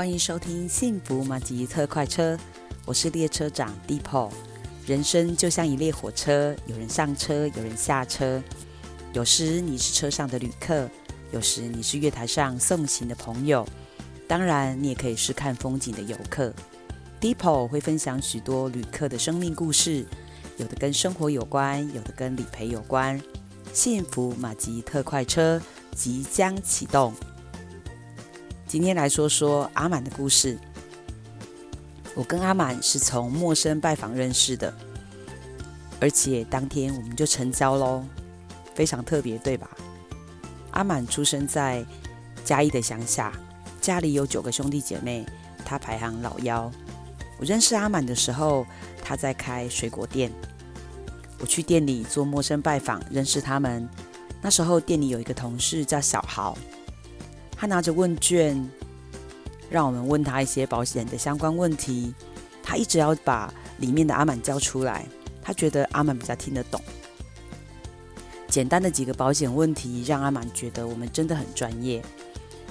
欢迎收听幸福马吉特快车，我是列车长 Deepo。人生就像一列火车，有人上车，有人下车。有时你是车上的旅客，有时你是月台上送行的朋友，当然你也可以是看风景的游客。Deepo 会分享许多旅客的生命故事，有的跟生活有关，有的跟理赔有关。幸福马吉特快车即将启动。今天来说说阿满的故事。我跟阿满是从陌生拜访认识的，而且当天我们就成交喽，非常特别，对吧？阿满出生在嘉义的乡下，家里有九个兄弟姐妹，他排行老幺。我认识阿满的时候，他在开水果店。我去店里做陌生拜访，认识他们。那时候店里有一个同事叫小豪。他拿着问卷，让我们问他一些保险的相关问题。他一直要把里面的阿满叫出来，他觉得阿满比较听得懂。简单的几个保险问题，让阿满觉得我们真的很专业。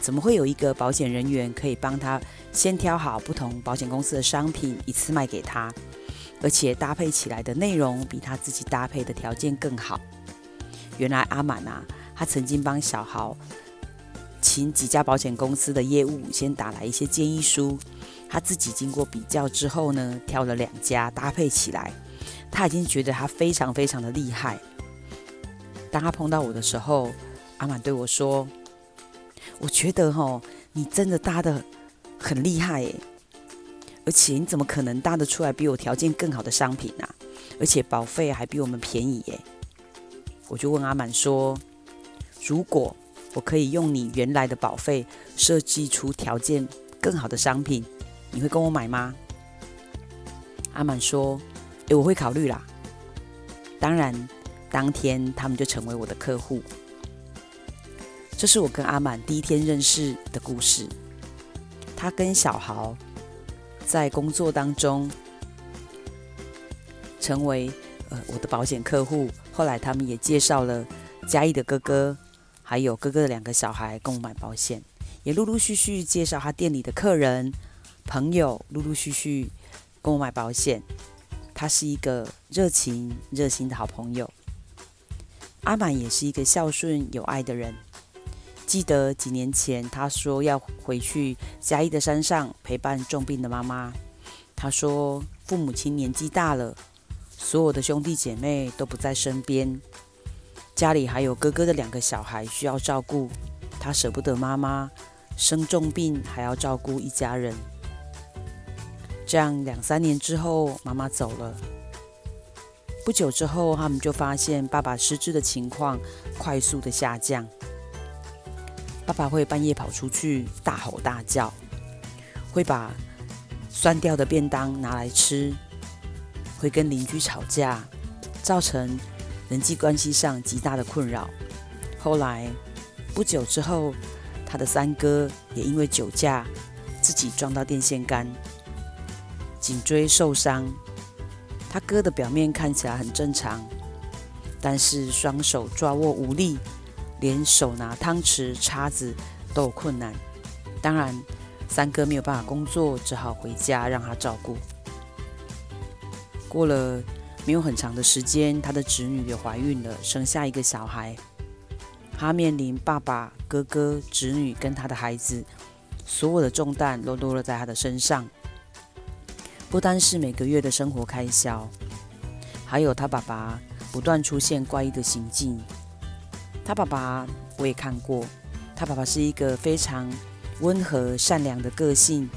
怎么会有一个保险人员可以帮他先挑好不同保险公司的商品，一次卖给他，而且搭配起来的内容比他自己搭配的条件更好？原来阿满啊，他曾经帮小豪。请几家保险公司的业务先打来一些建议书，他自己经过比较之后呢，挑了两家搭配起来，他已经觉得他非常非常的厉害。当他碰到我的时候，阿满对我说：“我觉得哦，你真的搭得很厉害耶，而且你怎么可能搭得出来比我条件更好的商品啊？而且保费还比我们便宜耶。”我就问阿满说：“如果？”我可以用你原来的保费设计出条件更好的商品，你会跟我买吗？阿满说：“诶，我会考虑啦。”当然，当天他们就成为我的客户。这是我跟阿满第一天认识的故事。他跟小豪在工作当中成为呃我的保险客户，后来他们也介绍了嘉义的哥哥。还有哥哥的两个小孩跟我买保险，也陆陆续续介绍他店里的客人、朋友，陆陆续续跟我买保险。他是一个热情、热心的好朋友。阿满也是一个孝顺、有爱的人。记得几年前，他说要回去嘉义的山上陪伴重病的妈妈。他说父母亲年纪大了，所有的兄弟姐妹都不在身边。家里还有哥哥的两个小孩需要照顾，他舍不得妈妈生重病，还要照顾一家人。这样两三年之后，妈妈走了。不久之后，他们就发现爸爸失智的情况快速的下降。爸爸会半夜跑出去大吼大叫，会把酸掉的便当拿来吃，会跟邻居吵架，造成。人际关系上极大的困扰。后来不久之后，他的三哥也因为酒驾，自己撞到电线杆，颈椎受伤。他哥的表面看起来很正常，但是双手抓握无力，连手拿汤匙、叉子都有困难。当然，三哥没有办法工作，只好回家让他照顾。过了。没有很长的时间，他的侄女也怀孕了，生下一个小孩。他面临爸爸、哥哥、侄女跟他的孩子，所有的重担都落在他的身上。不单是每个月的生活开销，还有他爸爸不断出现怪异的行径。他爸爸我也看过，他爸爸是一个非常温和善良的个性，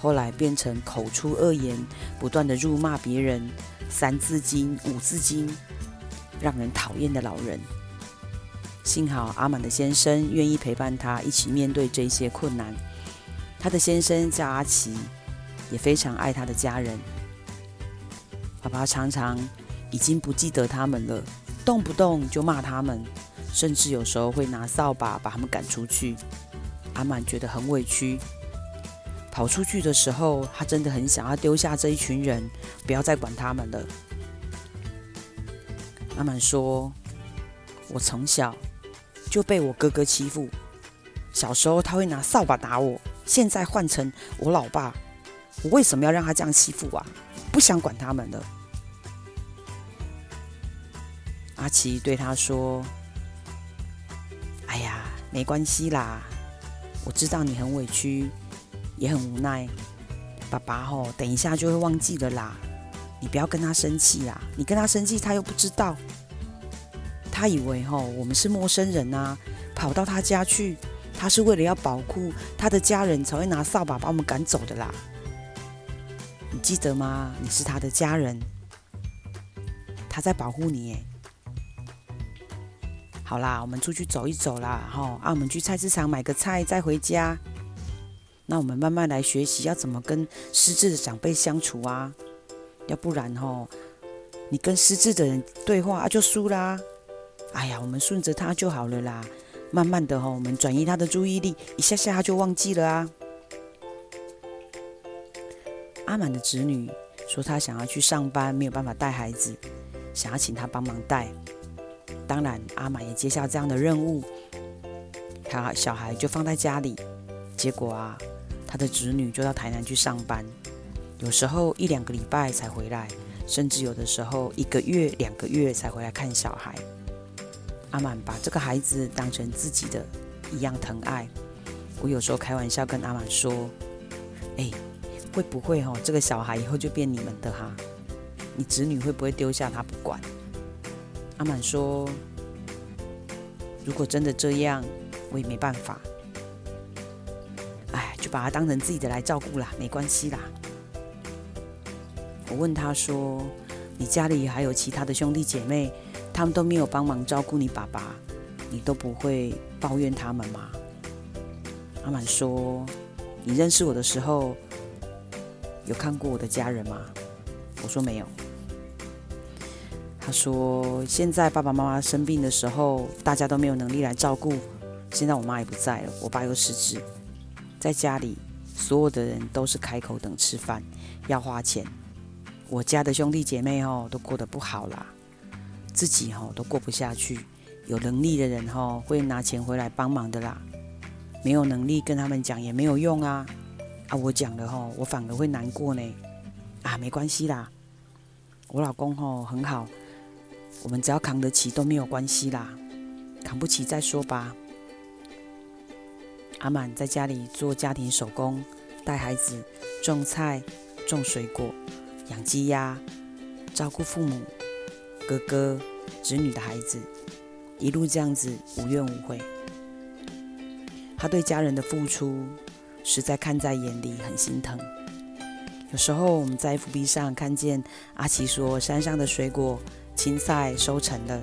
后来变成口出恶言，不断的辱骂别人。三字经、五字经，让人讨厌的老人。幸好阿满的先生愿意陪伴他一起面对这些困难。他的先生叫阿奇，也非常爱他的家人。爸爸常常已经不记得他们了，动不动就骂他们，甚至有时候会拿扫把把他们赶出去。阿满觉得很委屈。跑出去的时候，他真的很想要丢下这一群人，不要再管他们了。阿满说：“我从小就被我哥哥欺负，小时候他会拿扫把打我，现在换成我老爸，我为什么要让他这样欺负啊？不想管他们了。阿奇对他说：“哎呀，没关系啦，我知道你很委屈，也很无奈。爸爸吼，等一下就会忘记了啦。你不要跟他生气啦，你跟他生气，他又不知道，他以为吼我们是陌生人啊，跑到他家去，他是为了要保护他的家人才会拿扫把把我们赶走的啦。你记得吗？你是他的家人，他在保护你耶。”好啦，我们出去走一走啦，吼啊，我们去菜市场买个菜再回家。那我们慢慢来学习要怎么跟失智的长辈相处啊，要不然哈，你跟失智的人对话啊就输啦。哎呀，我们顺着他就好了啦，慢慢的哈，我们转移他的注意力，一下下他就忘记了啊。阿满的侄女说她想要去上班，没有办法带孩子，想要请他帮忙带。当然，阿满也接下这样的任务，他小孩就放在家里。结果啊，他的侄女就到台南去上班，有时候一两个礼拜才回来，甚至有的时候一个月、两个月才回来看小孩。阿满把这个孩子当成自己的一样疼爱。我有时候开玩笑跟阿满说：“哎，会不会哦，这个小孩以后就变你们的哈？你侄女会不会丢下他不管？”阿满说：“如果真的这样，我也没办法。就把他当成自己的来照顾啦，没关系啦。”我问他说：“你家里还有其他的兄弟姐妹，他们都没有帮忙照顾你爸爸，你都不会抱怨他们吗？”阿满说：“你认识我的时候，有看过我的家人吗？”我说：“没有。”他说：“现在爸爸妈妈生病的时候，大家都没有能力来照顾。现在我妈也不在了，我爸又失智，在家里所有的人都是开口等吃饭，要花钱。我家的兄弟姐妹哦，都过得不好啦，自己哦都过不下去。有能力的人哦会拿钱回来帮忙的啦，没有能力跟他们讲也没有用啊。啊，我讲了哦，我反而会难过呢。啊，没关系啦，我老公哦很好。”我们只要扛得起都没有关系啦，扛不起再说吧。阿满在家里做家庭手工，带孩子，种菜、种水果，养鸡鸭，照顾父母、哥哥、侄女的孩子，一路这样子无怨无悔。他对家人的付出，实在看在眼里，很心疼。有时候我们在 FB 上看见阿奇说山上的水果。青菜收成了，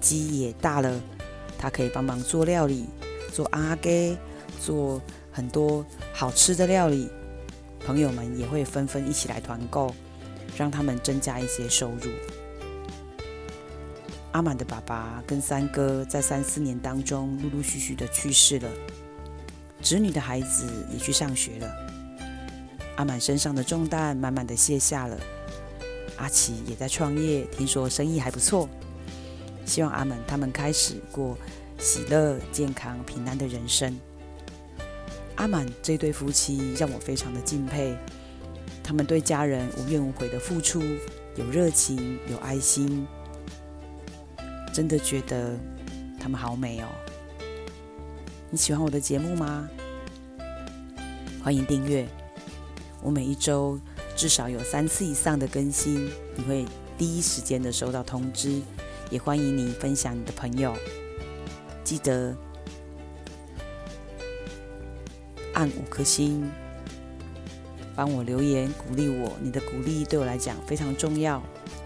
鸡也大了，他可以帮忙做料理，做阿给，做很多好吃的料理。朋友们也会纷纷一起来团购，让他们增加一些收入。阿满的爸爸跟三哥在三四年当中陆陆续续的去世了，侄女的孩子也去上学了，阿满身上的重担慢慢的卸下了。阿奇也在创业，听说生意还不错。希望阿满他们开始过喜乐、健康、平安的人生。阿满这对夫妻让我非常的敬佩，他们对家人无怨无悔的付出，有热情，有爱心，真的觉得他们好美哦。你喜欢我的节目吗？欢迎订阅，我每一周。至少有三次以上的更新，你会第一时间的收到通知。也欢迎你分享你的朋友，记得按五颗星，帮我留言鼓励我。你的鼓励对我来讲非常重要。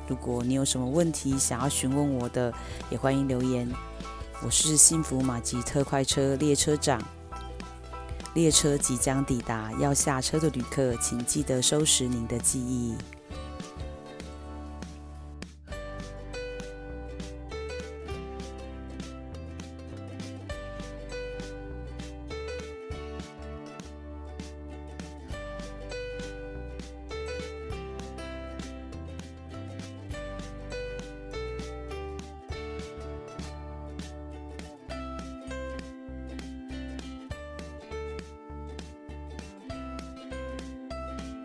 如果你有什么问题想要询问我的，也欢迎留言。我是幸福马吉特快车列车长。列车即将抵达，要下车的旅客，请记得收拾您的记忆。